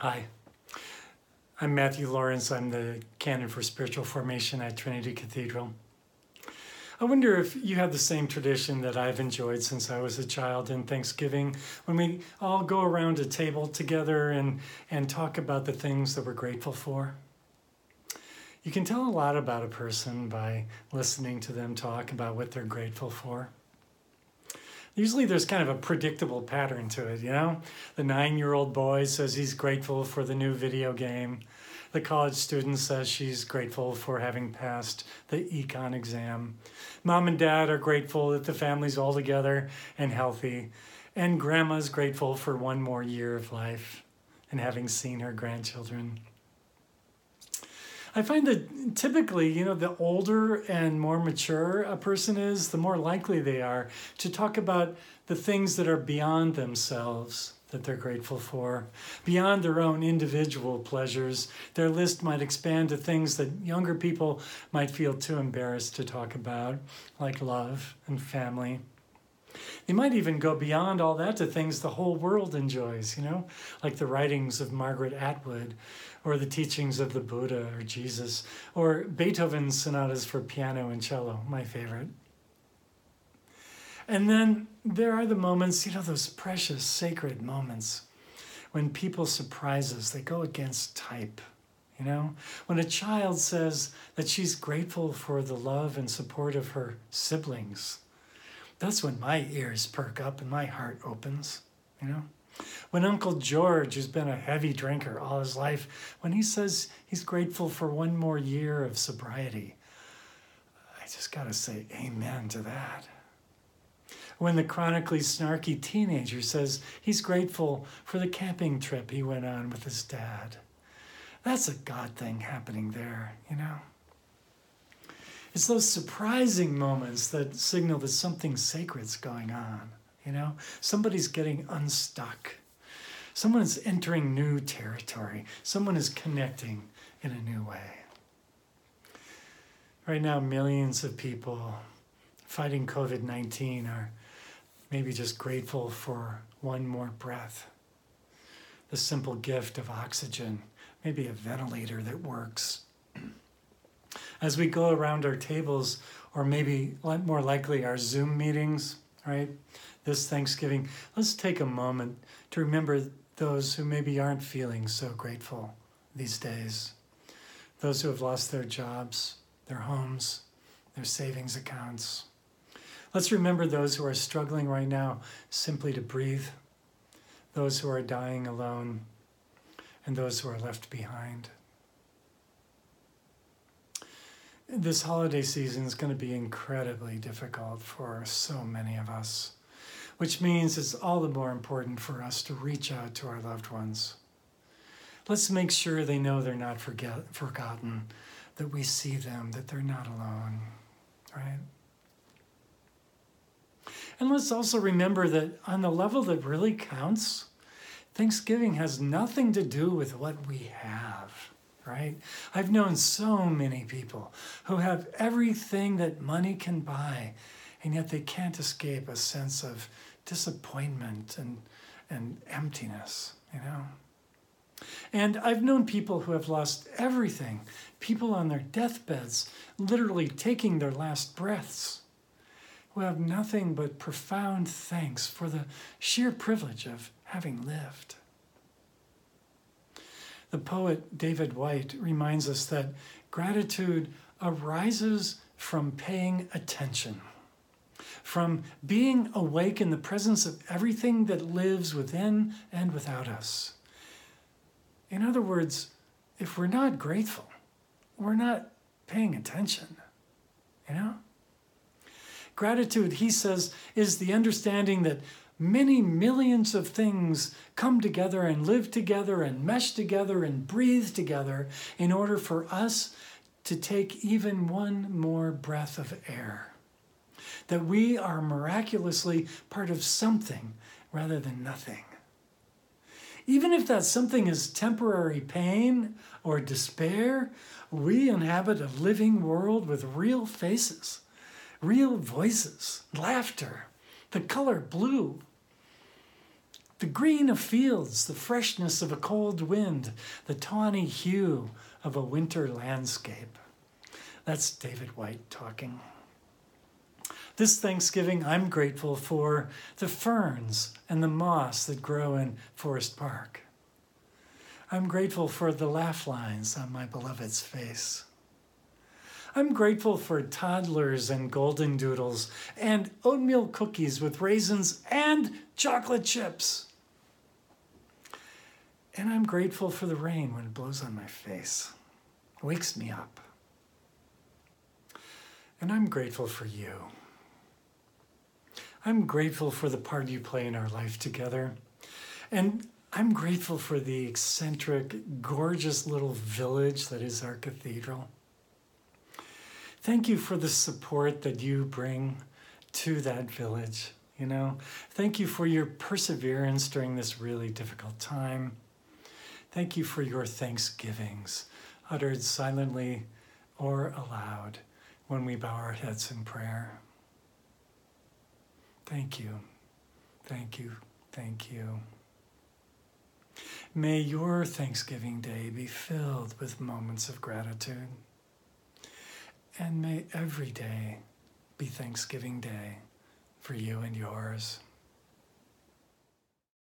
Hi, I'm Matthew Lawrence. I'm the canon for spiritual formation at Trinity Cathedral. I wonder if you have the same tradition that I've enjoyed since I was a child in Thanksgiving, when we all go around a table together and, and talk about the things that we're grateful for. You can tell a lot about a person by listening to them talk about what they're grateful for. Usually there's kind of a predictable pattern to it, you know? The nine year old boy says he's grateful for the new video game. The college student says she's grateful for having passed the econ exam. Mom and dad are grateful that the family's all together and healthy. And grandma's grateful for one more year of life and having seen her grandchildren. I find that typically, you know, the older and more mature a person is, the more likely they are to talk about the things that are beyond themselves that they're grateful for. Beyond their own individual pleasures, their list might expand to things that younger people might feel too embarrassed to talk about, like love and family. They might even go beyond all that to things the whole world enjoys, you know, like the writings of Margaret Atwood, or the teachings of the Buddha or Jesus, or Beethoven's sonatas for piano and cello, my favorite. And then there are the moments, you know, those precious, sacred moments when people surprise us, they go against type. You know, when a child says that she's grateful for the love and support of her siblings, that's when my ears perk up and my heart opens, you know. When Uncle George, who's been a heavy drinker all his life, when he says he's grateful for one more year of sobriety, I just got to say amen to that. When the chronically snarky teenager says he's grateful for the camping trip he went on with his dad, that's a God thing happening there, you know? It's those surprising moments that signal that something sacred's going on, you know? Somebody's getting unstuck. Someone is entering new territory. Someone is connecting in a new way. Right now, millions of people fighting COVID 19 are maybe just grateful for one more breath, the simple gift of oxygen, maybe a ventilator that works as we go around our tables, or maybe more likely our Zoom meetings, right? This Thanksgiving, let's take a moment to remember those who maybe aren't feeling so grateful these days. Those who have lost their jobs, their homes, their savings accounts. Let's remember those who are struggling right now simply to breathe, those who are dying alone, and those who are left behind. This holiday season is going to be incredibly difficult for so many of us, which means it's all the more important for us to reach out to our loved ones. Let's make sure they know they're not forget, forgotten, that we see them, that they're not alone, right? And let's also remember that on the level that really counts, Thanksgiving has nothing to do with what we have right? I've known so many people who have everything that money can buy, and yet they can't escape a sense of disappointment and, and emptiness, you know? And I've known people who have lost everything, people on their deathbeds, literally taking their last breaths, who have nothing but profound thanks for the sheer privilege of having lived. The poet David Whyte reminds us that gratitude arises from paying attention, from being awake in the presence of everything that lives within and without us. In other words, if we're not grateful, we're not paying attention, you know? Gratitude, he says, is the understanding that many millions of things come together and live together and mesh together and breathe together in order for us to take even one more breath of air. That we are miraculously part of something rather than nothing. Even if that something is temporary pain or despair, we inhabit a living world with real faces, real voices, laughter, the color blue, the green of fields, the freshness of a cold wind, the tawny hue of a winter landscape. That's David Whyte talking. This Thanksgiving, I'm grateful for the ferns and the moss that grow in Forest Park. I'm grateful for the laugh lines on my beloved's face. I'm grateful for toddlers and golden doodles and oatmeal cookies with raisins and chocolate chips. And I'm grateful for the rain when it blows on my face, it wakes me up. And I'm grateful for you. I'm grateful for the part you play in our life together. And I'm grateful for the eccentric, gorgeous little village that is our cathedral. Thank you for the support that you bring to that village. You know, thank you for your perseverance during this really difficult time. Thank you for your thanksgivings, uttered silently or aloud when we bow our heads in prayer. Thank you, thank you, thank you. May your Thanksgiving Day be filled with moments of gratitude. And may every day be Thanksgiving Day for you and yours.